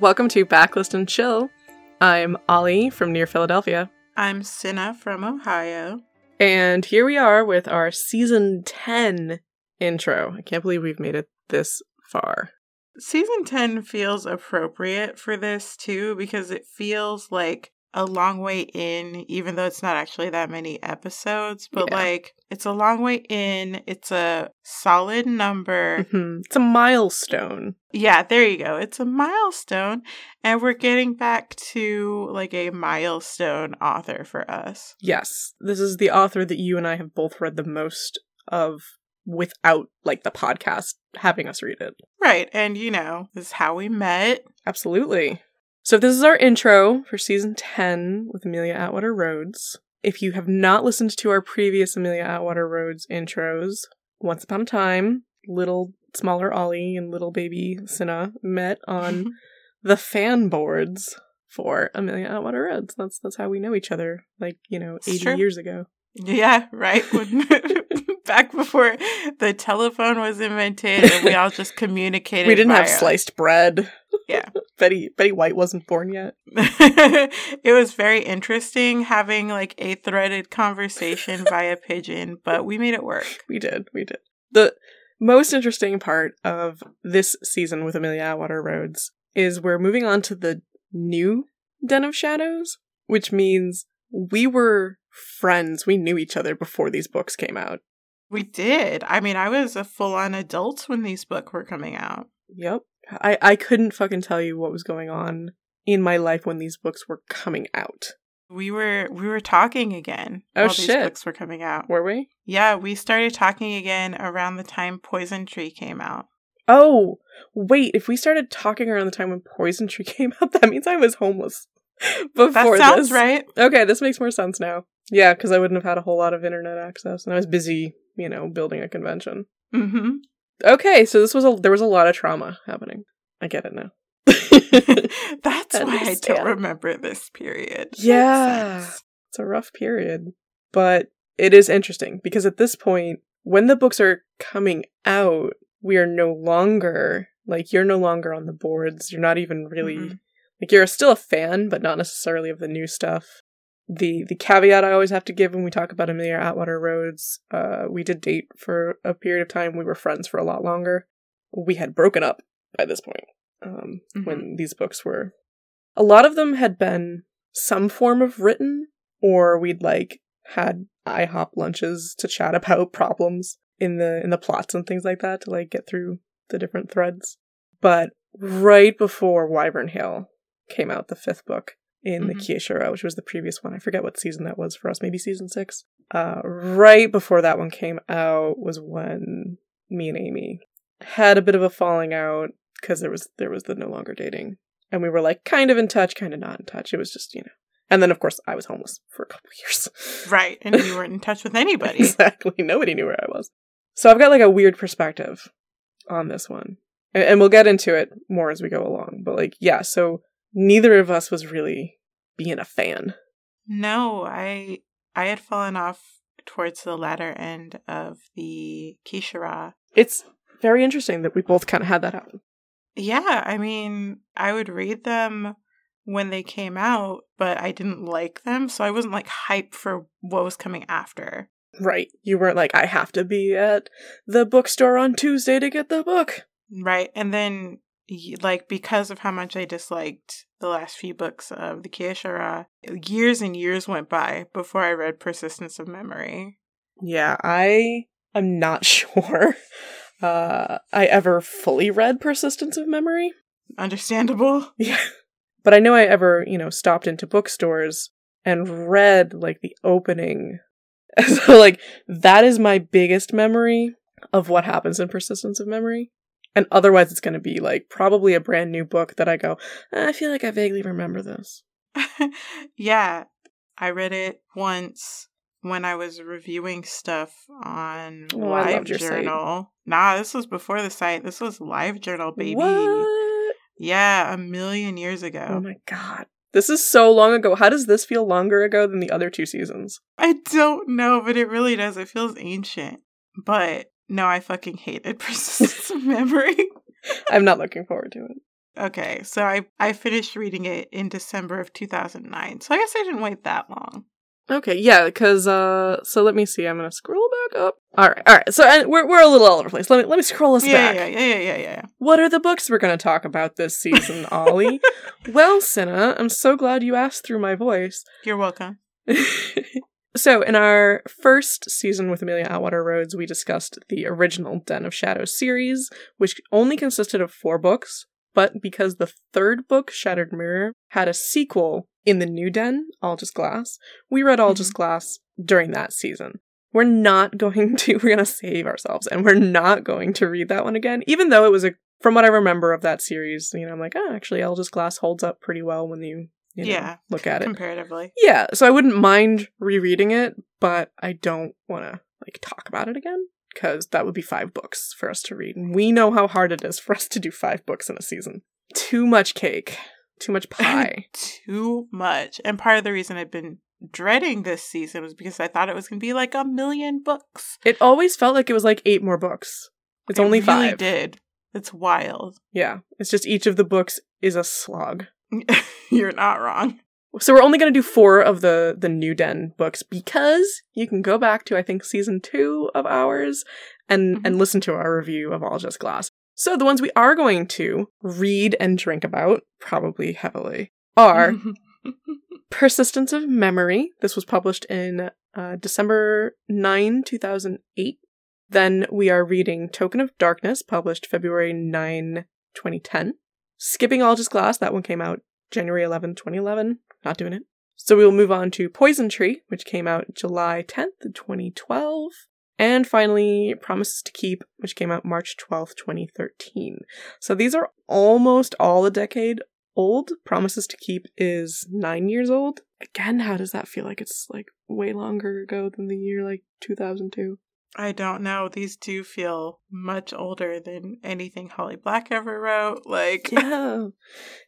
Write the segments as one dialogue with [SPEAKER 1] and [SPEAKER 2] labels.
[SPEAKER 1] Welcome to Backlist and Chill. I'm Ollie from near Philadelphia.
[SPEAKER 2] I'm Cinna from Ohio.
[SPEAKER 1] And here we are with our season 10 intro. I can't believe we've made it this far.
[SPEAKER 2] Season 10 feels appropriate for this too because it feels like a long way in, even though it's not actually that many episodes, but
[SPEAKER 1] Yeah.
[SPEAKER 2] like it's a long way in. It's a solid number.
[SPEAKER 1] Mhm. It's a milestone.
[SPEAKER 2] yeah, there you go. It's a milestone. And we're getting back to like a milestone author for us.
[SPEAKER 1] Yes, this is the author that you and I have both read the most of without like the podcast having us read it.
[SPEAKER 2] Right. And you know, this is how we met.
[SPEAKER 1] Absolutely. So this is our intro for season 10 with Amelia Atwater Rhodes. If you have not listened to our previous Amelia Atwater Rhodes intros, once upon a time, little smaller Ollie and little baby Cinna met on the fan boards for Amelia Atwater Rhodes. That's that's how we know each other, like, you know,
[SPEAKER 2] It's
[SPEAKER 1] 80
[SPEAKER 2] true.
[SPEAKER 1] years ago.
[SPEAKER 2] Yeah, right. Back before the telephone was invented, and we all just communicated.
[SPEAKER 1] we didn't have sliced bread.
[SPEAKER 2] Yeah.
[SPEAKER 1] Betty Betty White wasn't born yet.
[SPEAKER 2] it was very interesting having like a threaded conversation via pigeon, but we made it work.
[SPEAKER 1] We did. We did. The most interesting part of this season with Amelia Atwater Rhodes is we're moving on to the new Den of Shadows, which means we were friends. We knew each other before these books came out.
[SPEAKER 2] We did. I mean, I was a full-on adult when these books were coming out.
[SPEAKER 1] Yep. I, I couldn't fucking tell you what was going on in my life when these books were coming out.
[SPEAKER 2] We were we were talking again
[SPEAKER 1] Oh,
[SPEAKER 2] while these
[SPEAKER 1] shit.
[SPEAKER 2] books were coming out.
[SPEAKER 1] Were we?
[SPEAKER 2] Yeah, we started talking again around the time Poison Tree came out.
[SPEAKER 1] Oh, wait. If we started talking around the time when Poison Tree came out, that means I was homeless before
[SPEAKER 2] That sounds
[SPEAKER 1] this.
[SPEAKER 2] right.
[SPEAKER 1] Okay, this makes more sense now. Yeah, because I wouldn't have had a whole lot of internet access, and I was busy, you know, building a convention.
[SPEAKER 2] hmm
[SPEAKER 1] Okay, so this was a there was a lot of trauma happening. I get it now.
[SPEAKER 2] That's why I don't remember this period.
[SPEAKER 1] Yeah. it's a rough period, but it is interesting because at this point, when the books are coming out, we are no longer like you're no longer on the boards. You're not even really
[SPEAKER 2] Mhm.
[SPEAKER 1] like you're still a fan, but not necessarily of the new stuff. The the caveat I always have to give when we talk about Amelia Atwater Rhodes, uh, we did date for a period of time. We were friends for a lot longer. We had broken up by this point um, when these books were. A lot of them had been some form of written, or we'd like had IHOP lunches to chat about problems in the in the plots and things like that to like get through the different threads. But right before Wyvern Hail came out, the fifth book in the
[SPEAKER 2] Mhm.
[SPEAKER 1] Kiesha'ra, which was the previous one. I forget what season that was for us, maybe season six. Uh, right before that one came out was when me and Amy had a bit of a falling out because there was there was the no longer dating, and we were like kind of in touch, kind of not in touch. It was just you know, and then of course I was homeless for a couple years.
[SPEAKER 2] Right. And you weren't in touch with anybody.
[SPEAKER 1] exactly, nobody knew where I was. So I've got like a weird perspective on this one, and, and we'll get into it more as we go along. But like, yeah, so neither of us was really being a fan.
[SPEAKER 2] No, I I had fallen off towards the latter end of the Kiesha'ra.
[SPEAKER 1] It's very interesting that we both kind of had that happen.
[SPEAKER 2] Yeah, I mean, I would read them when they came out, but I didn't like them, so I wasn't like hyped for what was coming after.
[SPEAKER 1] Right. You weren't like, I have to be at the bookstore on Tuesday to get the book.
[SPEAKER 2] Right. And then like because of how much I disliked the last few books of the Kiesha'ra, years and years went by before I read Persistence of Memory.
[SPEAKER 1] Yeah, I am not sure uh, I ever fully read Persistence of Memory.
[SPEAKER 2] Understandable.
[SPEAKER 1] Yeah. But I know I ever, you know, stopped into bookstores and read like the opening. so like that is my biggest memory of what happens in Persistence of Memory. And otherwise it's going to be like probably a brand new book that I go, "Eh, I feel like I vaguely remember this.
[SPEAKER 2] yeah, I read it once when I was reviewing stuff on
[SPEAKER 1] Oh,
[SPEAKER 2] Live
[SPEAKER 1] loved your site.
[SPEAKER 2] Journal. Nah, this was before the site. This was Live Journal, baby.
[SPEAKER 1] What?
[SPEAKER 2] Yeah, a million years ago.
[SPEAKER 1] Oh my god. This is so long ago. How does this feel longer ago than the other two seasons?
[SPEAKER 2] I don't know, but it really does. It feels ancient. But no, I fucking hated Persistence of Memory.
[SPEAKER 1] I'm not looking forward to it.
[SPEAKER 2] Okay, so I I finished reading it in December of 2009. So I guess I didn't wait that long.
[SPEAKER 1] Okay, yeah, because uh, so let me see. I'm gonna scroll back up. All right, all right. So and we're we're a little all over the place. Let me let me scroll us back.
[SPEAKER 2] Yeah,
[SPEAKER 1] back.
[SPEAKER 2] yeah, yeah, yeah, yeah, yeah.
[SPEAKER 1] What are the books we're gonna talk about this season, Ollie? well, Cinna, I'm so glad you asked through my voice.
[SPEAKER 2] You're welcome.
[SPEAKER 1] so, in our first season with Amelia Atwater Rhodes, we discussed the original Den of Shadows series, which only consisted of four books. But because the third book, Shattered Mirror, had a sequel in the new Den, All Just Glass, we read All Just mm-hmm. Glass during that season. We're not going to, we're going to save ourselves and we're not going to read that one again, even though it was a, from what I remember of that series, you know, I'm like, oh, actually, All Just Glass holds up pretty well when you, you know,
[SPEAKER 2] Yeah,
[SPEAKER 1] look at it.
[SPEAKER 2] Comparatively.
[SPEAKER 1] Yeah, so I wouldn't mind rereading it, but I don't want to like talk about it again because that would be five books for us to read. And we know how hard it is for us to do five books in a season. Too much cake, too much pie.
[SPEAKER 2] Too much. And part of the reason I've been dreading this season was because I thought it was going to be like a million books.
[SPEAKER 1] it always felt like it was like eight more books. It's
[SPEAKER 2] It
[SPEAKER 1] only
[SPEAKER 2] really
[SPEAKER 1] five.
[SPEAKER 2] did. It's wild.
[SPEAKER 1] Yeah, it's just each of the books is a slog.
[SPEAKER 2] You're not wrong.
[SPEAKER 1] So we're only going to do four of the the New Den books because you can go back to I think season two of ours and
[SPEAKER 2] Mhm.
[SPEAKER 1] and listen to our review of All Just Glass. So the ones we are going to read and drink about, probably heavily, are Persistence of Memory. This was published in uh, December 9, 2008. Then we are reading Token of Darkness, published February 9, 2010. Skipping All Just Glass, that one came out January 11, 2011. Not doing it. So we will move on to Poison Tree, which came out July 10th, 2012. And finally, Promises to Keep, which came out March 12th, 2013. So these are almost all a decade old. Promises to Keep is nine years old. Again, how does that feel like it's like way longer ago than the year like 2002?
[SPEAKER 2] I don't know. These do feel much older than anything Holly Black ever wrote. Like,
[SPEAKER 1] yeah,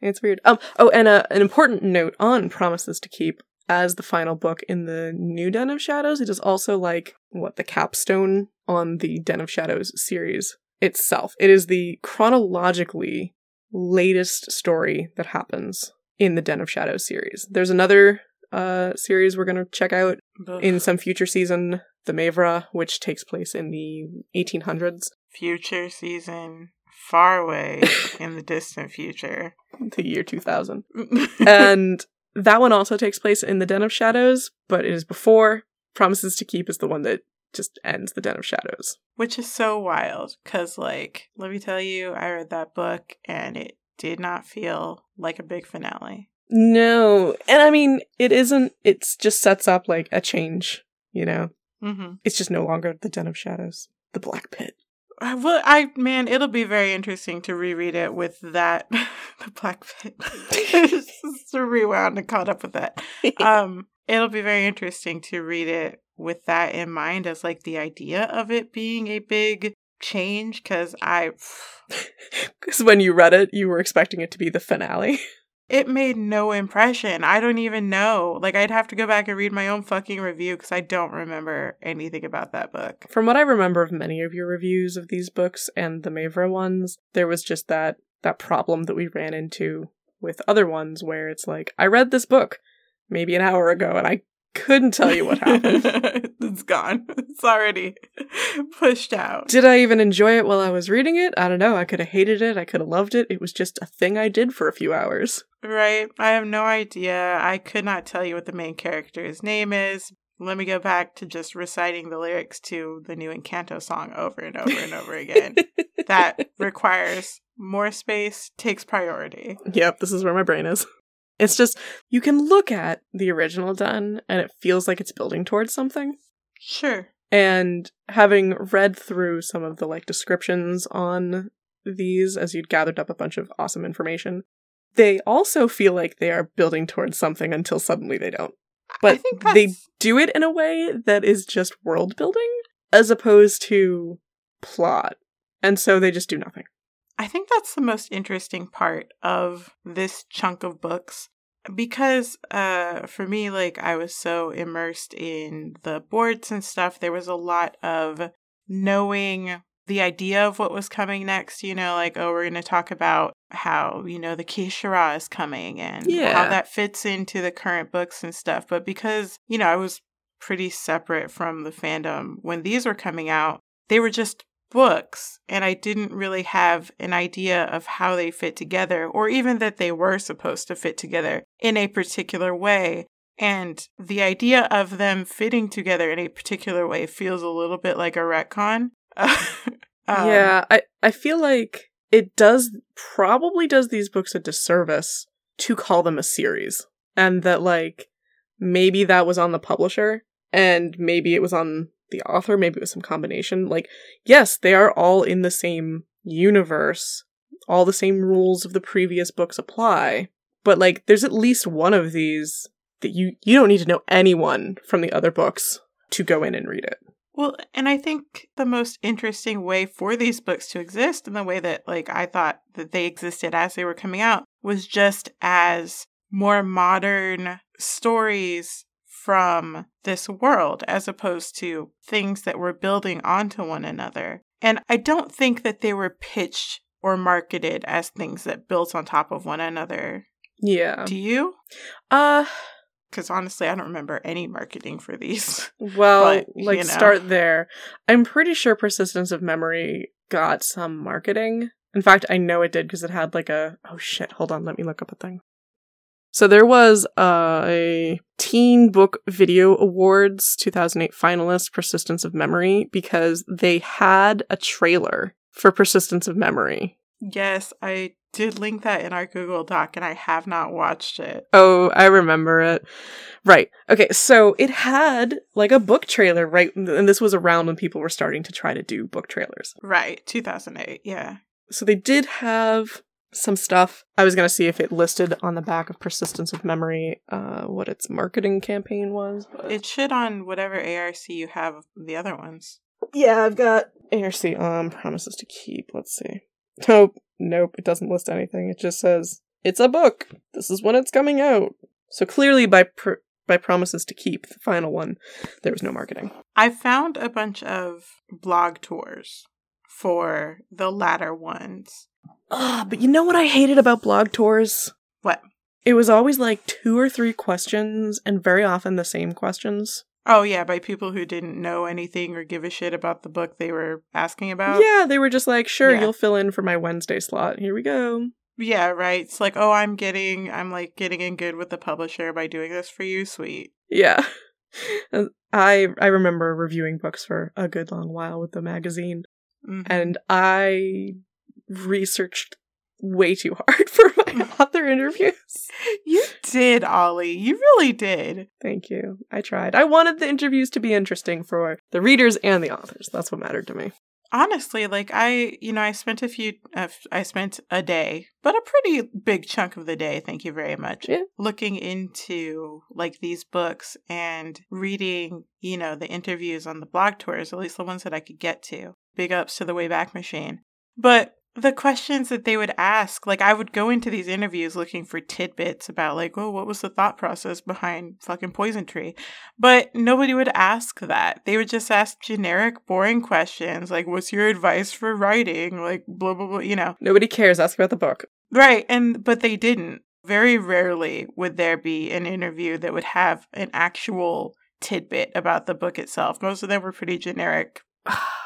[SPEAKER 1] it's weird. Um. Oh, and uh, an important note on Promises to Keep as the final book in the new Den of Shadows. It is also like what the capstone on the Den of Shadows series itself. It is the chronologically latest story that happens in the Den of Shadows series. There's another uh series we're gonna check out in some future season, The Mavra, which takes place in the 1800s,
[SPEAKER 2] future season, far away in the distant future.
[SPEAKER 1] the year 2000. and that one also takes place in the Den of Shadows, but it is before Promises to Keep is the one that just ends the Den of Shadows.
[SPEAKER 2] Which is so wild because, like, let me tell you, I read that book and it did not feel like a big finale.
[SPEAKER 1] No, and I mean it isn't. It's just sets up like a change. You know,
[SPEAKER 2] Mm-hmm.
[SPEAKER 1] it's just no longer the Den of Shadows, the Black Pit.
[SPEAKER 2] I, well, I man, it'll be very interesting to reread it with that the Black Pit. Just rewound and caught up with that. Um, it'll be very interesting to read it with that in mind as like the idea of it being a big change. Because I,
[SPEAKER 1] Because when you read it, you were expecting it to be the finale.
[SPEAKER 2] It made no impression. I don't even know. Like I'd have to go back and read my own fucking review because I don't remember anything about that book.
[SPEAKER 1] From what I remember of many of your reviews of these books and the Mavra ones, there was just that that problem that we ran into with other ones where it's like, I read this book maybe an hour ago and I couldn't tell you what happened.
[SPEAKER 2] it's gone. It's already pushed out.
[SPEAKER 1] Did I even enjoy it while I was reading it? I don't know. I could have hated it. I could have loved it. It was just a thing I did for a few hours.
[SPEAKER 2] Right. I have no idea. I could not tell you what the main character's name is. Let me go back to just reciting the lyrics to the new Encanto song over and over and over again. that requires more space, takes priority.
[SPEAKER 1] Yep, this is where my brain is. It's just, you can look at the original done and it feels like it's building towards something.
[SPEAKER 2] Sure.
[SPEAKER 1] And having read through some of the like descriptions on these as you'd gathered up a bunch of awesome information, they also feel like they are building towards something until suddenly they don't. But they do it in a way that is just world building as opposed to plot. And so they just do nothing.
[SPEAKER 2] I think that's the most interesting part of this chunk of books because uh for me like I was so immersed in the boards and stuff there was a lot of knowing the idea of what was coming next, you know, like, oh, we're going to talk about how, you know, the Kiesha'ra is coming and
[SPEAKER 1] Yeah.
[SPEAKER 2] how that fits into the current books and stuff. But because, you know, I was pretty separate from the fandom when these were coming out, they were just books. And I didn't really have an idea of how they fit together or even that they were supposed to fit together in a particular way. And the idea of them fitting together in a particular way feels a little bit like a retcon. Um,
[SPEAKER 1] yeah, I, I feel like it does probably does these books a disservice to call them a series. And that like maybe that was on the publisher and maybe it was on the author, maybe it was some combination. Like, yes, they are all in the same universe. All the same rules of the previous books apply. But like there's at least one of these that you you don't need to know anyone from the other books to go in and read it.
[SPEAKER 2] Well, and I think the most interesting way for these books to exist and the way that like I thought that they existed as they were coming out was just as more modern stories from this world as opposed to things that were building onto one another. And I don't think that they were pitched or marketed as things that built on top of one another.
[SPEAKER 1] Yeah.
[SPEAKER 2] Do you?
[SPEAKER 1] Uh
[SPEAKER 2] Because honestly, I don't remember any marketing for these.
[SPEAKER 1] Well,
[SPEAKER 2] But,
[SPEAKER 1] like
[SPEAKER 2] know.
[SPEAKER 1] start there. I'm pretty sure Persistence of Memory got some marketing. In fact, I know it did because it had like a oh shit, hold on, let me look up a thing. So there was uh, a Teen Book Video Awards 2008 finalist Persistence of Memory because they had a trailer for Persistence of Memory.
[SPEAKER 2] Yes, I did link that in our Google Doc and I have not watched it.
[SPEAKER 1] Oh, I remember it. Right. Okay, so it had like a book trailer, right? And this was around when people were starting to try to do book trailers.
[SPEAKER 2] Right, 2008. Yeah.
[SPEAKER 1] So they did have some stuff. I was going to see if it listed on the back of Persistence of Memory uh, what its marketing campaign was. But...
[SPEAKER 2] It should on whatever ARC you have the other ones.
[SPEAKER 1] yeah, I've got ARC um promises to keep. Let's see. Nope, nope, it doesn't list anything. It just says it's a book. This is when it's coming out. So clearly by pr- by promises to keep, the final one, there was no marketing.
[SPEAKER 2] I found a bunch of blog tours for the latter ones.
[SPEAKER 1] Ah, but you know what I hated about blog tours?
[SPEAKER 2] What?
[SPEAKER 1] It was always like two or three questions, and very often the same questions.
[SPEAKER 2] Oh, yeah, by people who didn't know anything or give a shit about the book they were asking about.
[SPEAKER 1] yeah, they were just like, sure,
[SPEAKER 2] Yeah.
[SPEAKER 1] you'll fill in for my Wednesday slot. Here we go.
[SPEAKER 2] Yeah, right. It's like, oh, I'm getting, I'm like getting in good with the publisher by doing this for you. Sweet.
[SPEAKER 1] Yeah. I I remember reviewing books for a good long while with the magazine,
[SPEAKER 2] Mhm.
[SPEAKER 1] and I researched way too hard for my author interviews.
[SPEAKER 2] You did, Ollie. You really did.
[SPEAKER 1] Thank you. I tried. I wanted the interviews to be interesting for the readers and the authors. That's what mattered to me.
[SPEAKER 2] Honestly, like I, you know, I spent a few, uh, I spent a day, but a pretty big chunk of the day, thank you very much,
[SPEAKER 1] Yeah.
[SPEAKER 2] looking into like these books and reading, you know, the interviews on the blog tours, at least the ones that I could get to. Big ups to the Wayback Machine. But the questions that they would ask, like I would go into these interviews looking for tidbits about like, oh, what was the thought process behind fucking Poison Tree? But nobody would ask that. They would just ask generic, boring questions like, what's your advice for writing? Like, blah, blah, blah, you know.
[SPEAKER 1] Nobody cares. Ask about the book.
[SPEAKER 2] Right. And, but they didn't. Very rarely would there be an interview that would have an actual tidbit about the book itself. Most of them were pretty generic.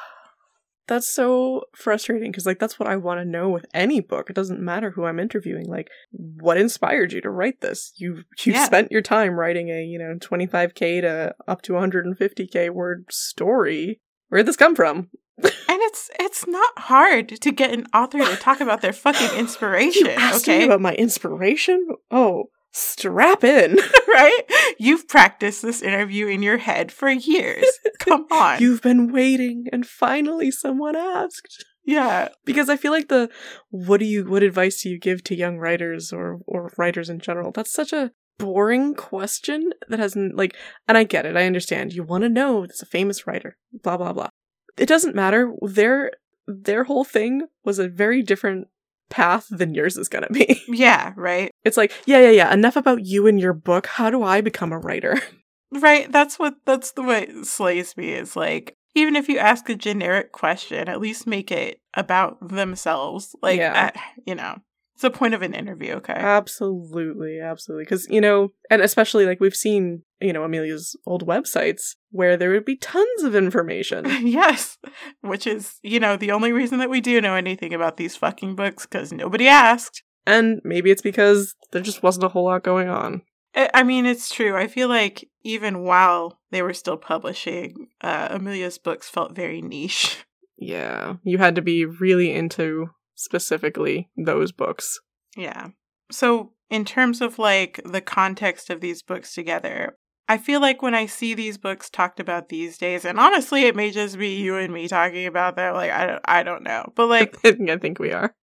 [SPEAKER 1] That's so frustrating because, like, that's what I want to know with any book. It doesn't matter who I'm interviewing. Like, what inspired you to write this? You you
[SPEAKER 2] Yeah.
[SPEAKER 1] spent your time writing a you know 25k to up to 150k word story. Where did this come from?
[SPEAKER 2] And it's it's not hard to get an author to talk about their fucking inspiration,
[SPEAKER 1] You asked
[SPEAKER 2] okay?
[SPEAKER 1] me about my inspiration. Oh, strap in.
[SPEAKER 2] right? You've practiced this interview in your head for years. Come on.
[SPEAKER 1] You've been waiting, and finally someone asked.
[SPEAKER 2] yeah.
[SPEAKER 1] Because I feel like the what do you what advice do you give to young writers or or writers in general? That's such a boring question that hasn't like and I get it. I understand. You want to know it's a famous writer. Blah blah blah. It doesn't matter. Their their whole thing was a very different path than yours is going to be.
[SPEAKER 2] Yeah, right.
[SPEAKER 1] It's like, yeah, yeah, yeah, enough about you and your book. How do I become a writer?
[SPEAKER 2] Right. That's what that's the way it slays me. Is like, even if you ask a generic question, at least make it about themselves. Like,
[SPEAKER 1] Yeah.
[SPEAKER 2] uh, you know, it's the point of an interview, okay?
[SPEAKER 1] Absolutely, absolutely. Because, you know, and especially like we've seen, you know, Amelia's old websites where there would be tons of information.
[SPEAKER 2] yes, which is, you know, the only reason that we do know anything about these fucking books because nobody asked.
[SPEAKER 1] and maybe it's because there just wasn't a whole lot going on.
[SPEAKER 2] I I mean, it's true. I feel like even while they were still publishing, uh, Amelia's books felt very niche.
[SPEAKER 1] Yeah. You had to be really into specifically those books.
[SPEAKER 2] Yeah. So, in terms of like the context of these books together, I feel like when I see these books talked about these days, and honestly, it may just be you and me talking about them. Like, I don't, I don't know, but like,
[SPEAKER 1] I think we are.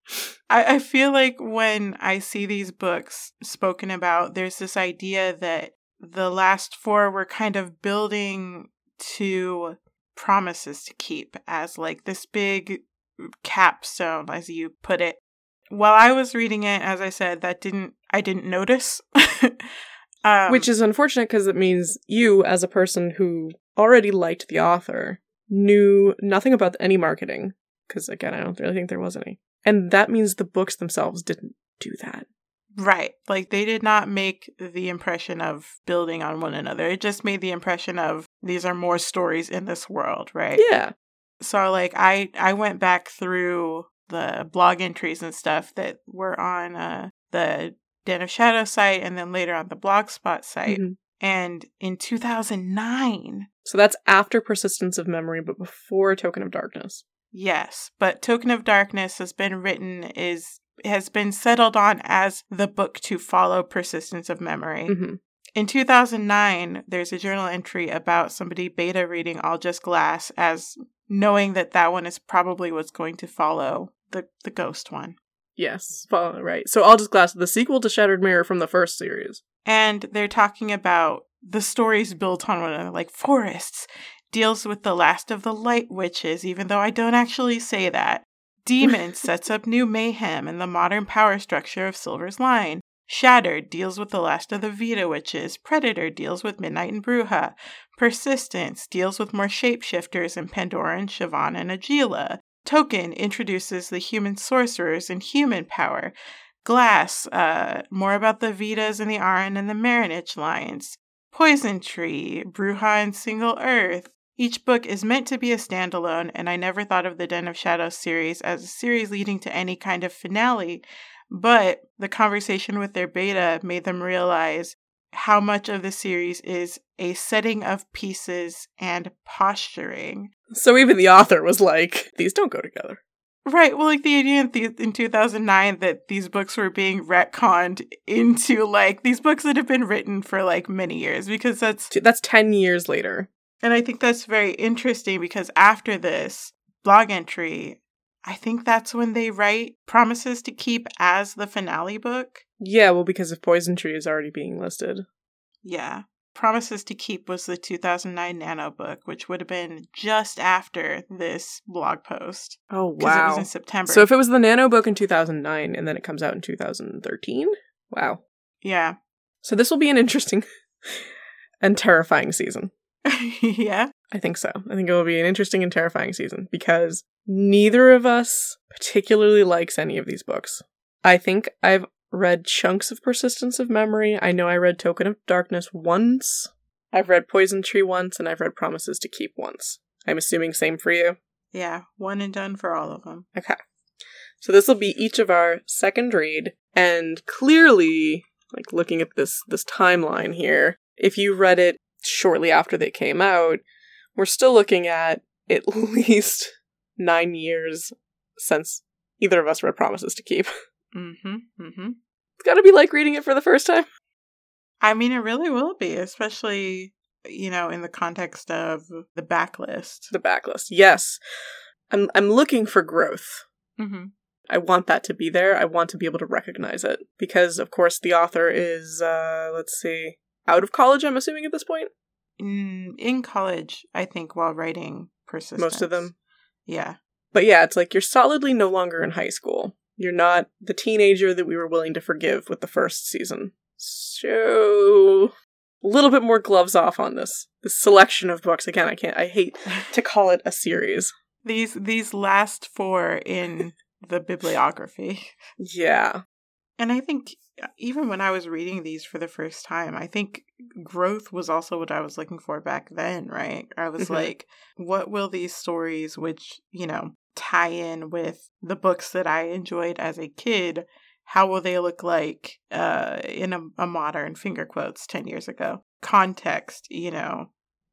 [SPEAKER 2] I, I feel like when I see these books spoken about, there's this idea that the last four were kind of building to promises to keep as like this big capstone, as you put it. While I was reading it, as I said, that didn't I didn't notice. um,
[SPEAKER 1] Which is unfortunate because it means you, as a person who already liked the author, knew nothing about any marketing. Because again, I don't really think there was any. And that means the books themselves didn't do that.
[SPEAKER 2] Right. Like they did not make the impression of building on one another. It just made the impression of these are more stories in this world, right?
[SPEAKER 1] Yeah.
[SPEAKER 2] So like I I went back through the blog entries and stuff that were on uh the Den of Shadow site and then later on the Blogspot site.
[SPEAKER 1] Mhm.
[SPEAKER 2] And in 2009,
[SPEAKER 1] So that's after Persistence of Memory, but before Token of Darkness.
[SPEAKER 2] yes, but Token of Darkness has been written is has been settled on as the book to follow Persistence of Memory.
[SPEAKER 1] hmm
[SPEAKER 2] In 2009, there's a journal entry about somebody beta reading All Just Glass as knowing that that one is probably what's going to follow the, the ghost one.
[SPEAKER 1] Yes, follow right. So All Just Glass, the sequel to Shattered Mirror from the first series.
[SPEAKER 2] And they're talking about the stories built on one another, like Forests deals with the last of the light witches, even though I don't actually say that. Demon sets up new mayhem in the modern power structure of Silver's Line. Shattered deals with the last of the Vida witches. Predator deals with Midnight and Bruja. Persistence deals with more shapeshifters in Pandora and Shevaun and Agila. Token introduces the human sorcerers and human power. Glass, uh, more about the Vidas and the Arun and the Marinitch lines. Poison Tree, Bruja and Single Earth. Each book is meant to be a standalone, and I never thought of the Den of Shadows series as a series leading to any kind of finale. But the conversation with their beta made them realize how much of the series is a setting of pieces and posturing.
[SPEAKER 1] So even the author was like, these don't go together.
[SPEAKER 2] Right. Well, like the idea in, the, in 2009 that these books were being retconned into like these books that have been written for like many years because that's,
[SPEAKER 1] That's 10 years later.
[SPEAKER 2] and I think that's very interesting because after this blog entry, I think that's when they write Promises to Keep as the finale book.
[SPEAKER 1] Yeah, well, because if Poison Tree is already being listed.
[SPEAKER 2] Yeah. Promises to Keep was the 2009 Nano book, which would have been just after this blog post.
[SPEAKER 1] Oh,
[SPEAKER 2] Because it was in September.
[SPEAKER 1] So if it was the Nano book in 2009 and then it comes out in 2013? Wow.
[SPEAKER 2] yeah.
[SPEAKER 1] So this will be an interesting and terrifying season.
[SPEAKER 2] yeah.
[SPEAKER 1] I think so. I think it will be an interesting and terrifying season because neither of us particularly likes any of these books. I think I've read chunks of Persistence of Memory. I know I read Token of Darkness once. I've read Poison Tree once, and I've read Promises to Keep once. I'm assuming same for you.
[SPEAKER 2] Yeah. One and done for all of them.
[SPEAKER 1] Okay. So this will be each of our second read, and clearly, like looking at this this timeline here, if you read it shortly after they came out, we're still looking at at least nine years since either of us read Promises to Keep.
[SPEAKER 2] Mm-hmm. Mm-hmm.
[SPEAKER 1] It's got to be like reading it for the first time.
[SPEAKER 2] I mean, it really will be, especially, you know, in the context of the backlist.
[SPEAKER 1] The backlist, yes. I'm I'm looking for growth.
[SPEAKER 2] Mm-hmm.
[SPEAKER 1] I want that to be there. I want to be able to recognize it because, of course, the author is uh, let's see, out of college. I'm assuming at this point.
[SPEAKER 2] In, in college, I think, while writing Persistence.
[SPEAKER 1] Most of them.
[SPEAKER 2] Yeah.
[SPEAKER 1] But yeah, it's like you're solidly no longer in high school. You're not the teenager that we were willing to forgive with the first season. So a little bit more gloves off on this this selection of books. Again, I can't. I hate to call it a series.
[SPEAKER 2] These these last four in the bibliography.
[SPEAKER 1] Yeah.
[SPEAKER 2] And I think uh, even when I was reading these for the first time, I think growth was also what I was looking for back then, right? I was
[SPEAKER 1] Mhm.
[SPEAKER 2] like, what will these stories, which, you know, tie in with the books that I enjoyed as a kid, how will they look like uh, in a, a modern, finger quotes, 10 years ago? Context, you know?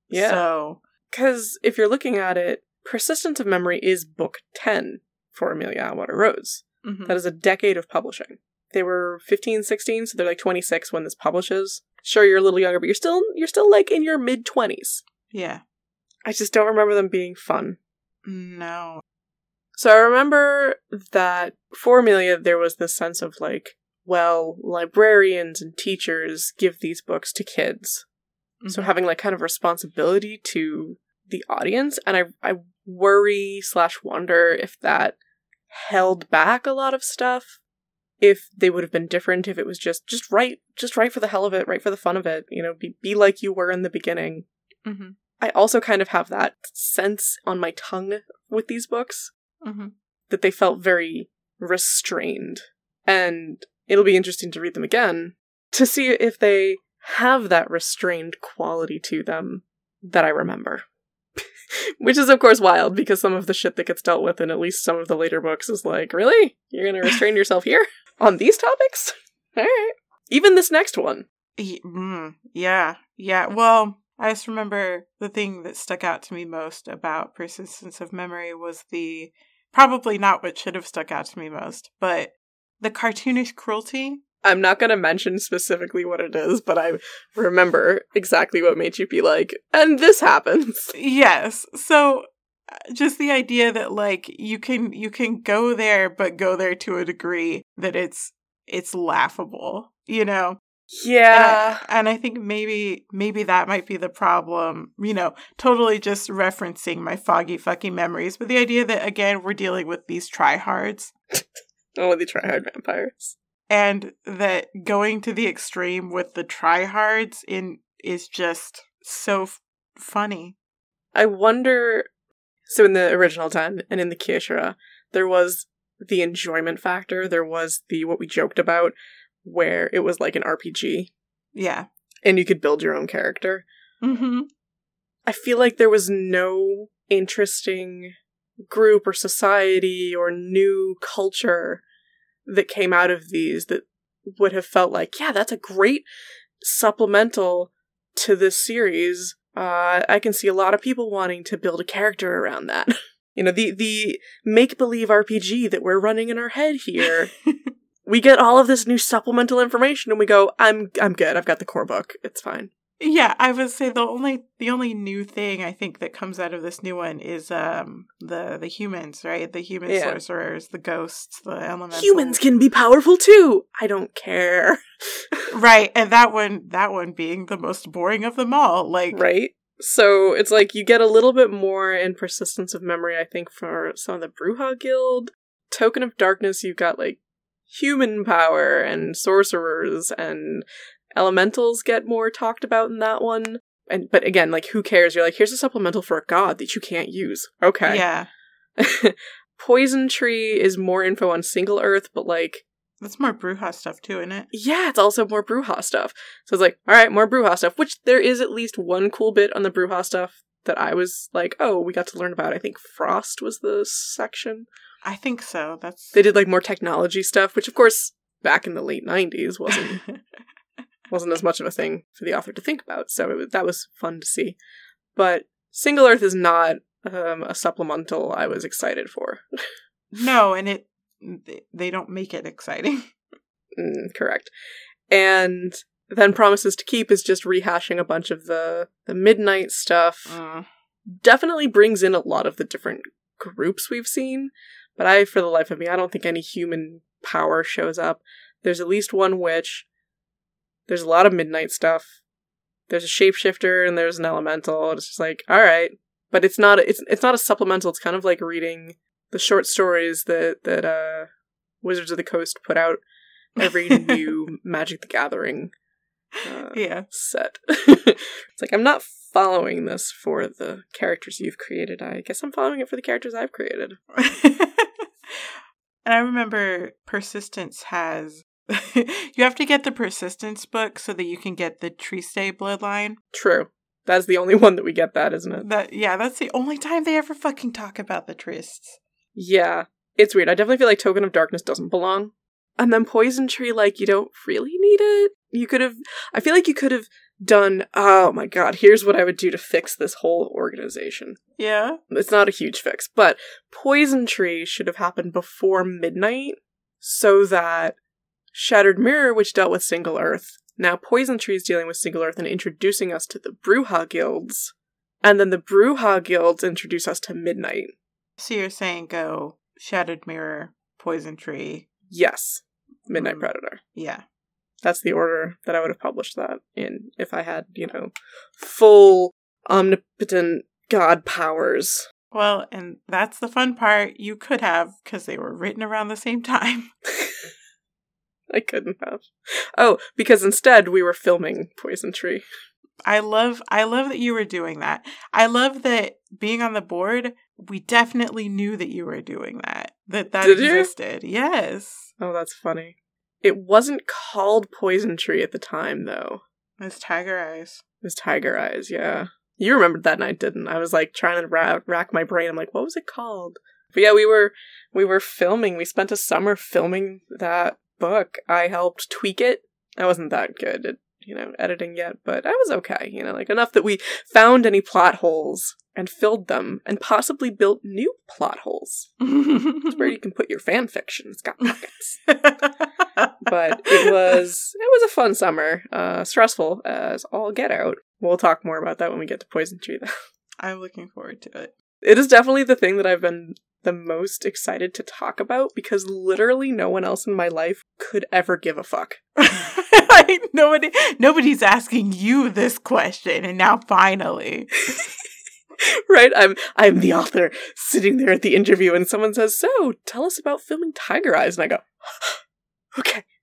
[SPEAKER 1] Yeah.
[SPEAKER 2] So,
[SPEAKER 1] Because if you're looking at it, Persistence of Memory is book 10 for Amelia Atwater Rhodes.
[SPEAKER 2] mhm.
[SPEAKER 1] That is a decade of publishing. They were 15, 16, so they're like 26 when this publishes. Sure, you're a little younger, but you're still you're still like in your mid 20s.
[SPEAKER 2] yeah.
[SPEAKER 1] I just don't remember them being fun.
[SPEAKER 2] No.
[SPEAKER 1] So I remember that for Amelia, there was this sense of like, well, librarians and teachers give these books to kids. So
[SPEAKER 2] Mhm.
[SPEAKER 1] having like kind of responsibility to the audience. And I, I worry slash wonder if that held back a lot of stuff. If they would have been different, if it was just, just right, just right for the hell of it, right for the fun of it, you know, be, be like you were in the beginning.
[SPEAKER 2] Mhm.
[SPEAKER 1] I also kind of have that sense on my tongue with these books
[SPEAKER 2] Mhm.
[SPEAKER 1] that they felt very restrained. And it'll be interesting to read them again to see if they have that restrained quality to them that I remember. Which is, of course, wild because some of the shit that gets dealt with in at least some of the later books is like, really? You're gonna restrain yourself here? On these topics? Alright. Even this next one.
[SPEAKER 2] Mm, yeah, yeah. Well, I just remember the thing that stuck out to me most about persistence of memory was the probably not what should have stuck out to me most, but the cartoonish cruelty.
[SPEAKER 1] I'm not gonna mention specifically what it is, but I remember exactly what made you be like, and this happens.
[SPEAKER 2] Yes. So just the idea that like you can you can go there but go there to a degree that it's it's laughable, you know.
[SPEAKER 1] Yeah.
[SPEAKER 2] And, and I think maybe maybe that might be the problem. You know, totally just referencing my foggy fucking memories, but the idea that again we're dealing with these tryhards
[SPEAKER 1] Only the tryhard vampires.
[SPEAKER 2] and that going to the extreme with the tryhards in is just so f- funny.
[SPEAKER 1] I wonder. So in the original Den and in the Kiesha'ra, there was the enjoyment factor. There was the what we joked about, where it was like an RPG,
[SPEAKER 2] Yeah.
[SPEAKER 1] and you could build your own character.
[SPEAKER 2] Mm-hmm.
[SPEAKER 1] I feel like there was no interesting group or society or new culture that came out of these that would have felt like, yeah, that's a great supplemental to this series. Uh, I can see a lot of people wanting to build a character around that. you know, the the make believe RPG that we're running in our head here. we get all of this new supplemental information, and we go, "I'm I'm good. I've got the core book. It's fine."
[SPEAKER 2] Yeah, I would say the only the only new thing I think that comes out of this new one is um the the humans, right? The human
[SPEAKER 1] Yeah.
[SPEAKER 2] sorcerers, the ghosts, the elementals.
[SPEAKER 1] Humans can be powerful too. I don't care.
[SPEAKER 2] right, and that one that one being the most boring of them all. Like
[SPEAKER 1] right? So it's like you get a little bit more in persistence of memory, I think, for some of the Bruja Guild. Token of Darkness, you've got like human power and sorcerers and elementals get more talked about in that one. And but again, like who cares? You're like, here's a supplemental for a god that you can't use. Okay.
[SPEAKER 2] yeah,
[SPEAKER 1] Poison Tree is more info on Single Earth, but like
[SPEAKER 2] that's more Bruja stuff too, isn't it?
[SPEAKER 1] yeah, it's also more Bruja stuff. So it's like, all right, more Bruja stuff, which there is at least one cool bit on the Bruja stuff that I was like, oh, we got to learn about. I think Frost was the section.
[SPEAKER 2] I think so. That's
[SPEAKER 1] They did like more technology stuff, which of course back in the late 90s wasn't wasn't as much of a thing for the author to think about. So it that was fun to see. But Single Earth is not um, a supplemental I was excited for.
[SPEAKER 2] no, and it they- don't make it exciting.
[SPEAKER 1] Mm, correct. And then Promises to Keep is just rehashing a bunch of the the midnight stuff.
[SPEAKER 2] Mm.
[SPEAKER 1] Definitely brings in a lot of the different groups we've seen, but I for the life of me I don't think any human power shows up. There's at least one witch. There's a lot of midnight stuff. There's a shapeshifter and there's an elemental. It's just like, all right, but it's not a, it's it's not a supplemental. It's kind of like reading the short stories that that uh Wizards of the Coast put out every new Magic the Gathering uh,
[SPEAKER 2] Yeah.
[SPEAKER 1] set. it's like I'm not following this for the characters you've created. I guess I'm following it for the characters I've created.
[SPEAKER 2] and I remember Persistence has. you have to get the Persistence book so that you can get the Triste bloodline.
[SPEAKER 1] True. That's the only one that we get that, isn't it?
[SPEAKER 2] That yeah, that's the only time they ever fucking talk about the trysts.
[SPEAKER 1] Yeah. It's weird. I definitely feel like Token of Darkness doesn't belong. And then Poison Tree, like, you don't really need it. You could have. I feel like you could have done. Oh my god, here's what I would do to fix this whole organization.
[SPEAKER 2] Yeah.
[SPEAKER 1] It's not a huge fix, but Poison Tree should have happened before midnight so that Shattered Mirror, which dealt with Single Earth, now Poison Tree is dealing with Single Earth and introducing us to the Bruja guilds. And then the Bruja guilds introduce us to Midnight.
[SPEAKER 2] So you're saying go Shattered Mirror, Poison Tree.
[SPEAKER 1] Yes, Midnight
[SPEAKER 2] Mm.
[SPEAKER 1] Predator.
[SPEAKER 2] Yeah.
[SPEAKER 1] That's the order that I would have published that in if I had, you know, full omnipotent god powers.
[SPEAKER 2] Well, and that's the fun part. You could have because they were written around the same time.
[SPEAKER 1] I couldn't have. Oh, because instead we were filming Poison Tree.
[SPEAKER 2] I love I love that you were doing that. I love that being on the board, we definitely knew that you were doing that. That that
[SPEAKER 1] Did you?
[SPEAKER 2] existed. Yes.
[SPEAKER 1] Oh, that's funny. It wasn't called Poison Tree at the time, though.
[SPEAKER 2] It's Tiger Eyes.
[SPEAKER 1] It was Tiger Eyes, yeah. You remembered that night, didn't? I was like trying to ra- rack my brain. I'm like, what was it called? But yeah, we were we were filming. We spent a summer filming that book. I helped tweak it. I wasn't that good at you know editing yet, but I was okay. You know, like enough that we found any plot holes and filled them, and possibly built new plot holes. It's where you can put your fan fiction. It's got pockets. but it was it was a fun summer. Uh, stressful as all get out. We'll talk more about that when we get to Poison Tree. Though
[SPEAKER 2] I'm looking forward to it.
[SPEAKER 1] it is definitely the thing that I've been the most excited to talk about because literally no one else in my life could ever give a fuck.
[SPEAKER 2] Nobody nobody's asking you this question and now finally.
[SPEAKER 1] right? I'm I'm the author sitting there at the interview and someone says, "So, tell us about filming Tiger Eyes." And I go, "Okay.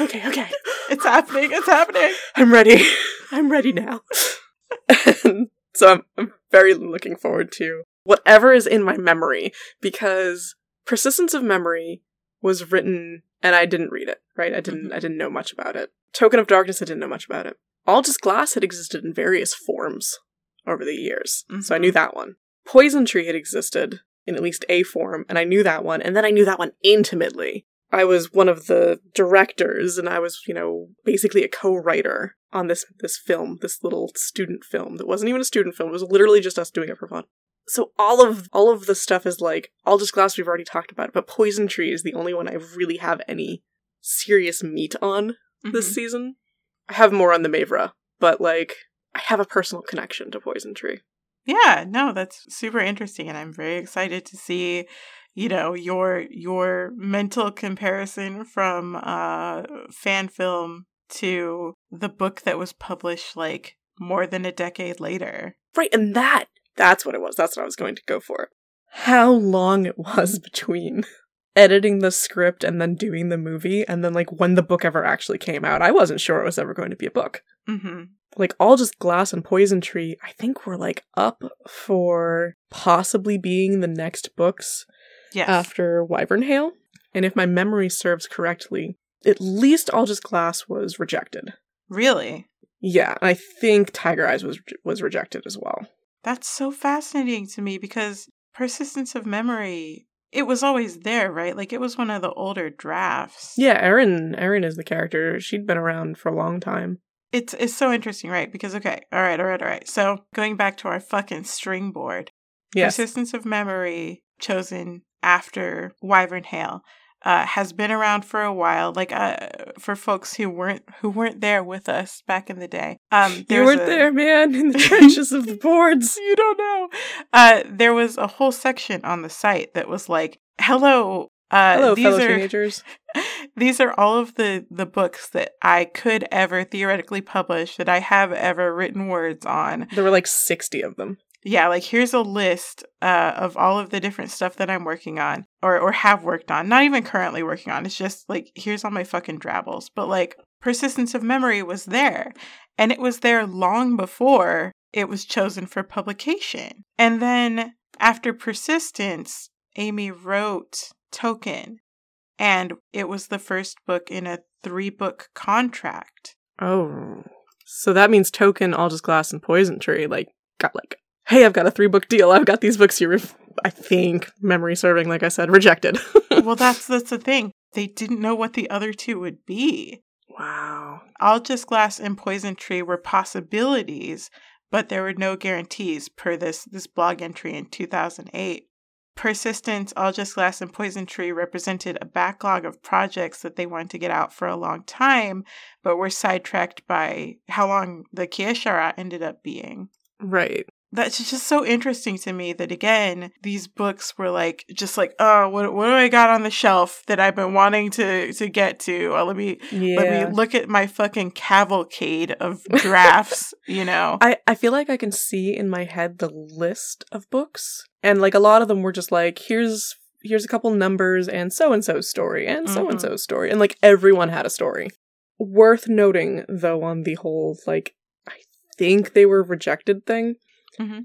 [SPEAKER 1] Okay, okay.
[SPEAKER 2] It's happening, it's happening.
[SPEAKER 1] I'm ready. I'm ready now." and so I'm, I'm very looking forward to whatever is in my memory because Persistence of Memory was written and I didn't read it, right? I didn't mm-hmm. I didn't know much about it. Token of Darkness I didn't know much about it. All Just Glass had existed in various forms over the years. So I knew mm-hmm. that one. Poison Tree had existed in at least a form and I knew that one and then I knew that one intimately. I was one of the directors and I was, you know, basically a co-writer on this this film, this little student film that wasn't even a student film. It was literally just us doing it for fun. So all of all of the stuff is like all just glass we've already talked about, but Poison Tree is the only one I really have any serious meat on this
[SPEAKER 2] Mhm.
[SPEAKER 1] season. I have more on the Mavra, but like I have a personal connection to Poison Tree.
[SPEAKER 2] Yeah, no, that's super interesting and I'm very excited to see, you know, your your mental comparison from uh fan film to the book that was published like more than a decade later.
[SPEAKER 1] Right, and that that's what it was. That's what I was going to go for. How long it was between editing the script and then doing the movie and then like when the book ever actually came out. I wasn't sure it was ever going to be a book.
[SPEAKER 2] Mhm.
[SPEAKER 1] Like all just glass and poison tree, I think we're like up for possibly being the next books
[SPEAKER 2] Yes.
[SPEAKER 1] after Wyvern Hail. And if my memory serves correctly, at least All Just Glass was rejected.
[SPEAKER 2] really?
[SPEAKER 1] Yeah, I think Tiger Eyes was was rejected as well.
[SPEAKER 2] That's so fascinating to me because persistence of memory it was always there, right? Like it was one of the older drafts.
[SPEAKER 1] Yeah, Erin Erin is the character. She'd been around for a long time.
[SPEAKER 2] It's it's so interesting, right? Because okay, all right, all right, all right. So going back to our fucking string board,
[SPEAKER 1] Yes.
[SPEAKER 2] persistence of memory chosen after Wyvern Hail uh, has been around for a while. Like uh, for folks who weren't who weren't there with us back in the day, um,
[SPEAKER 1] you weren't
[SPEAKER 2] a-
[SPEAKER 1] there, man, in the trenches of the boards.
[SPEAKER 2] you don't know. Uh, there was a whole section on the site that was like, "Hello, uh,
[SPEAKER 1] Hello,
[SPEAKER 2] these
[SPEAKER 1] fellow
[SPEAKER 2] are
[SPEAKER 1] teenagers.
[SPEAKER 2] these are all of the the books that I could ever theoretically publish that I have ever written words on.
[SPEAKER 1] There were like sixty of them.
[SPEAKER 2] Yeah, like here's a list uh, of all of the different stuff that I'm working on or or have worked on. Not even currently working on. It's just like here's all my fucking drabbles. But like Persistence of Memory was there, and it was there long before it was chosen for publication. And then after Persistence, Amy wrote Token, and it was the first book in a three book contract.
[SPEAKER 1] Oh. So that means Token, All Just Glass, and Poison Tree, like, got like, hey, I've got a three book deal. I've got these books you, ref- I think, memory serving, like I said, rejected.
[SPEAKER 2] well, that's that's the thing. They didn't know what the other two would be.
[SPEAKER 1] Wow.
[SPEAKER 2] All Just Glass and Poison Tree were possibilities, but there were no guarantees per this this blog entry in 2008. Persistence, All Just Glass, and Poison Tree represented a backlog of projects that they wanted to get out for a long time, but were sidetracked by how long the Kiesha'ra ended up being.
[SPEAKER 1] Right
[SPEAKER 2] that's just so interesting to me that again these books were like just like oh what, what do i got on the shelf that i've been wanting to to get to? Oh, let me yeah. let me look at my fucking cavalcade of drafts you know?
[SPEAKER 1] I i feel like i can see in my head the list of books and like a lot of them were just like here's here's a couple numbers and so and so's story and so and so's story and like everyone had a story. Worth noting though on the whole like i think they were rejected thing Mm-hmm.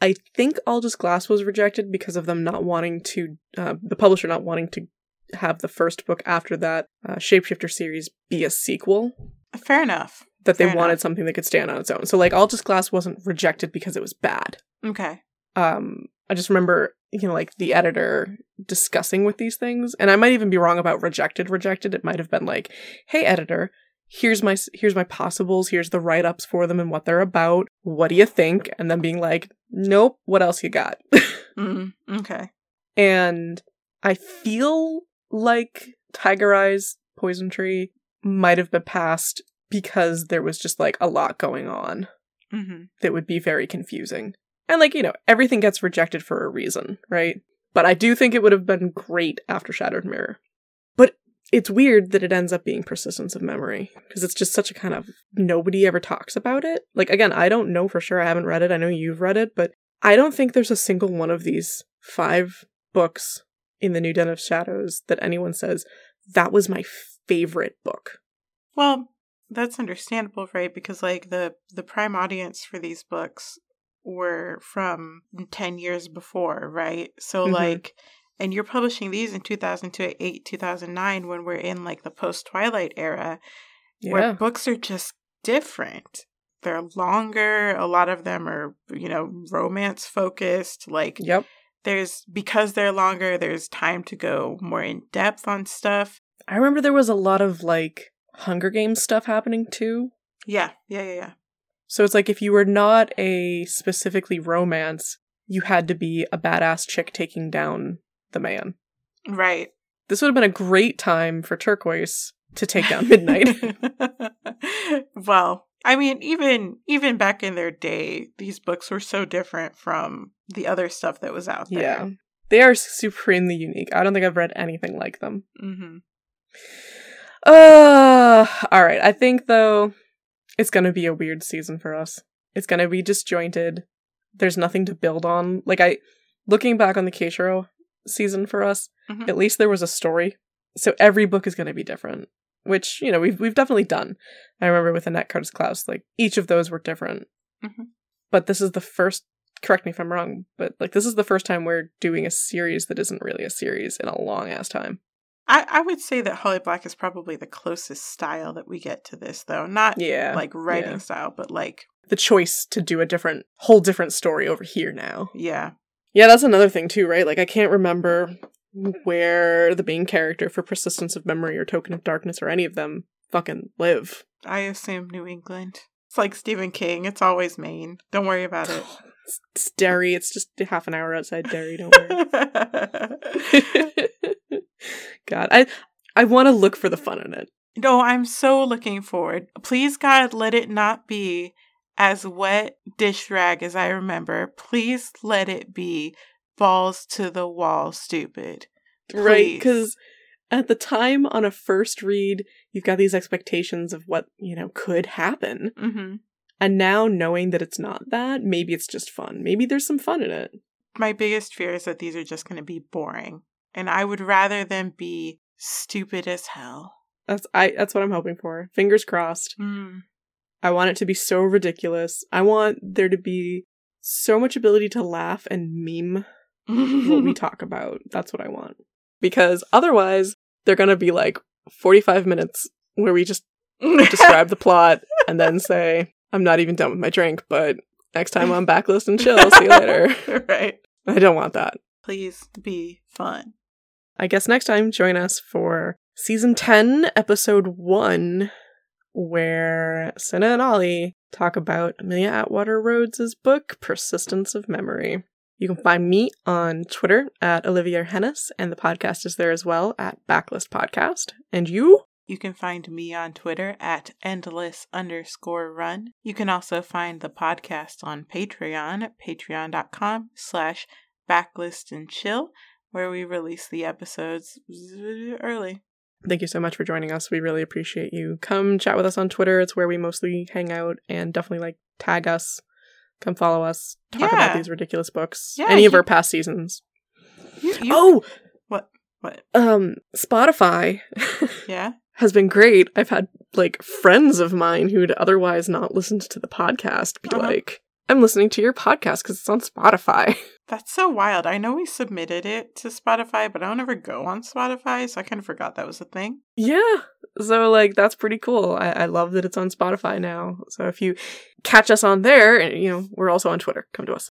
[SPEAKER 1] I think All Just Glass was rejected because of them not wanting to, uh, the publisher not wanting to have the first book after that uh, Shapeshifter series be a sequel.
[SPEAKER 2] Fair enough.
[SPEAKER 1] That
[SPEAKER 2] Fair
[SPEAKER 1] they wanted enough. something that could stand on its own. So, like, All Just Glass wasn't rejected because it was bad.
[SPEAKER 2] Okay.
[SPEAKER 1] Um, I just remember, you know, like the editor discussing with these things, and I might even be wrong about rejected. Rejected. It might have been like, "Hey, editor, here's my here's my possibles here's the write-ups for them and what they're about what do you think? And then being like nope what else you got?
[SPEAKER 2] Mm, okay.
[SPEAKER 1] And i feel like tiger eyes poison tree might have been passed because there was just like a lot going on
[SPEAKER 2] mm-hmm.
[SPEAKER 1] that would be very confusing. And like you know everything gets rejected for a reason right? But i do think it would have been great after shattered mirror it's weird that it ends up being persistence of memory because it's just such a kind of nobody ever talks about it. Like again, I don't know for sure. I haven't read it. I know you've read it, but I don't think there's a single one of these five books in the New Den of Shadows that anyone says that was my favorite book.
[SPEAKER 2] Well, that's understandable, right? Because like the the prime audience for these books were from 10 years before, right? So mm-hmm. like and you're publishing these in 2008 2009 when we're in like the post twilight era yeah. where books are just different. They're longer. A lot of them are you know romance focused like
[SPEAKER 1] yep.
[SPEAKER 2] there's because they're longer there's time to go more in depth on stuff.
[SPEAKER 1] I remember there was a lot of like hunger games stuff happening too.
[SPEAKER 2] Yeah. Yeah yeah yeah.
[SPEAKER 1] So it's like if you were not a specifically romance you had to be a badass chick taking down the man.
[SPEAKER 2] Right.
[SPEAKER 1] This would have been a great time for Turquoise to take down Midnight.
[SPEAKER 2] well, I mean, even even back in their day, these books were so different from the other stuff that was out there. Yeah,
[SPEAKER 1] they are supremely unique. I don't think I've read anything like them.
[SPEAKER 2] Mm-hmm.
[SPEAKER 1] Uh, all right. I think though, it's gonna be a weird season for us. It's gonna be disjointed. There's nothing to build on. Like I, looking back on the Kiesha'ra season for us. Mm-hmm. At least there was a story. So every book is going to be different, which, you know, we've, we've definitely done. I remember with Annette Curtis Klause, like each of those were different.
[SPEAKER 2] Mm-hmm.
[SPEAKER 1] But this is the first, correct me if I'm wrong, but like this is the first time we're doing a series that isn't really a series in a long ass time.
[SPEAKER 2] I, I would say that Holly Black is probably the closest style that we get to this, though. Not
[SPEAKER 1] yeah,
[SPEAKER 2] like writing
[SPEAKER 1] yeah.
[SPEAKER 2] style, but like
[SPEAKER 1] the choice to do a different, whole different story over here now.
[SPEAKER 2] Yeah.
[SPEAKER 1] Yeah, that's another thing too, right? Like I can't remember where the main character for Persistence of Memory or Token of Darkness or any of them fucking live.
[SPEAKER 2] I assume New England. It's like Stephen King. It's always Maine. Don't worry about it.
[SPEAKER 1] it's Derry. It's just half an hour outside Derry. Don't worry. God, I I want to look for the fun in it.
[SPEAKER 2] No, I'm so looking forward. Please, God, let it not be as wet dish rag as I remember. Please let it be balls to the wall, stupid. Please.
[SPEAKER 1] Right, because at the time on a first read, you've got these expectations of what, you know, could happen.
[SPEAKER 2] Mm-hmm.
[SPEAKER 1] And now knowing that it's not that, maybe it's just fun. Maybe there's some fun in it.
[SPEAKER 2] My biggest fear is that these are just going to be boring. And I would rather them be stupid as hell.
[SPEAKER 1] That's I that's what I'm hoping for. Fingers crossed.
[SPEAKER 2] Mm.
[SPEAKER 1] I want it to be so ridiculous. I want there to be so much ability to laugh and meme what we talk about. That's what I want. Because otherwise, they're going to be like 45 minutes where we just describe the plot and then say, I'm not even done with my drink, but next time on Backlist and Chill, see you later.
[SPEAKER 2] right.
[SPEAKER 1] I don't want that.
[SPEAKER 2] Please be fun.
[SPEAKER 1] I guess next time, join us for season 10, episode 1, where Senna and Ollie talk about Amelia Atwater Rhodes' book, Persistence of Memory. You can find me on Twitter at Olivia Hennis, and the podcast is there as well at Backlist Podcast. And you?
[SPEAKER 2] You can find me on Twitter at endless underscore run. You can also find the podcast on Patreon at patreon.com slash backlist and chill, where we release the episodes early.
[SPEAKER 1] Thank you so much for joining us. We really appreciate you. Come chat with us on Twitter. It's where we mostly hang out and definitely like tag us. Come follow us. Talk
[SPEAKER 2] Yeah.
[SPEAKER 1] about these ridiculous books.
[SPEAKER 2] Yeah,
[SPEAKER 1] Any of
[SPEAKER 2] you-
[SPEAKER 1] our past seasons.
[SPEAKER 2] You, you-
[SPEAKER 1] Oh,
[SPEAKER 2] what? What?
[SPEAKER 1] um, Spotify
[SPEAKER 2] Yeah?
[SPEAKER 1] has been great. I've had like friends of mine who'd otherwise not listened to the podcast be
[SPEAKER 2] Uh-huh.
[SPEAKER 1] like, I'm listening to your podcast because it's on Spotify.
[SPEAKER 2] That's so wild. I know we submitted it to Spotify, but I don't ever go on Spotify, so I kind of forgot that was a thing.
[SPEAKER 1] yeah. So like that's pretty cool. I, I love that it's on Spotify now. So if you catch us on there, and you know, we're also on Twitter. Come to us.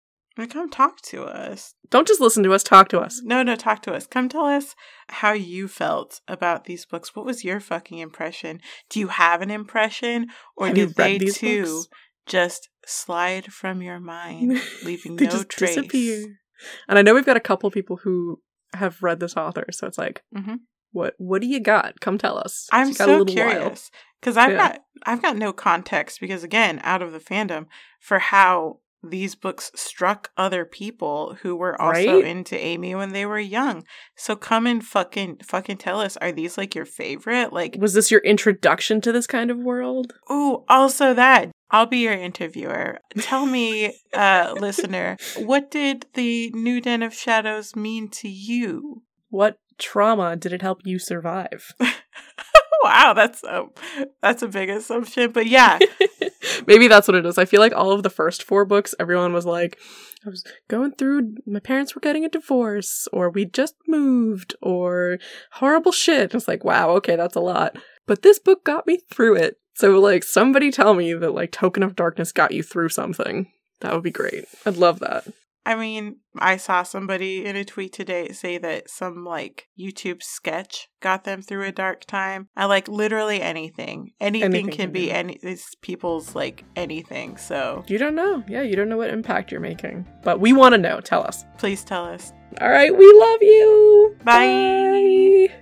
[SPEAKER 2] Come talk to us.
[SPEAKER 1] Don't just listen to us, talk to us.
[SPEAKER 2] No, no, talk to us. Come tell us how you felt about these books. What was your fucking impression? Do you have an impression, or
[SPEAKER 1] Have
[SPEAKER 2] did they too
[SPEAKER 1] books?
[SPEAKER 2] just slide from your mind, leaving
[SPEAKER 1] they
[SPEAKER 2] no
[SPEAKER 1] just
[SPEAKER 2] trace?
[SPEAKER 1] disappear. And I know we've got a couple people who have read this author, so it's like,
[SPEAKER 2] Mhm.
[SPEAKER 1] what what do you got? Come tell us.
[SPEAKER 2] I'm
[SPEAKER 1] It's got a
[SPEAKER 2] so curious because I've
[SPEAKER 1] Yeah.
[SPEAKER 2] got I've got no context because again, out of the fandom for how these books struck other people who were also
[SPEAKER 1] Right?
[SPEAKER 2] into Amy when they were young. So come and fucking fucking tell us, are these like your favorite? Like,
[SPEAKER 1] Was this your introduction to this kind of world?
[SPEAKER 2] Oh, also that. I'll be your interviewer. Tell me, uh, listener, what did the New Den of Shadows mean to you?
[SPEAKER 1] What trauma did it help you survive?
[SPEAKER 2] wow, that's a that's a big assumption, but yeah,
[SPEAKER 1] Maybe that's what it is. I feel like all of the first four books, everyone was like, I was going through, my parents were getting a divorce, or we just moved, or horrible shit. It's like, wow, okay, that's a lot. But this book got me through it. So, like, somebody tell me that, like, Token of Darkness got you through something. That would be great. I'd love that.
[SPEAKER 2] I mean, I saw somebody in a tweet today say that some like YouTube sketch got them through a dark time. I like literally anything. Anything,
[SPEAKER 1] Anything
[SPEAKER 2] can be any these people's like anything. So
[SPEAKER 1] You don't know. Yeah, you don't know what impact you're making. But we want to know. Tell us.
[SPEAKER 2] please tell us.
[SPEAKER 1] All right, we love you.
[SPEAKER 2] Bye.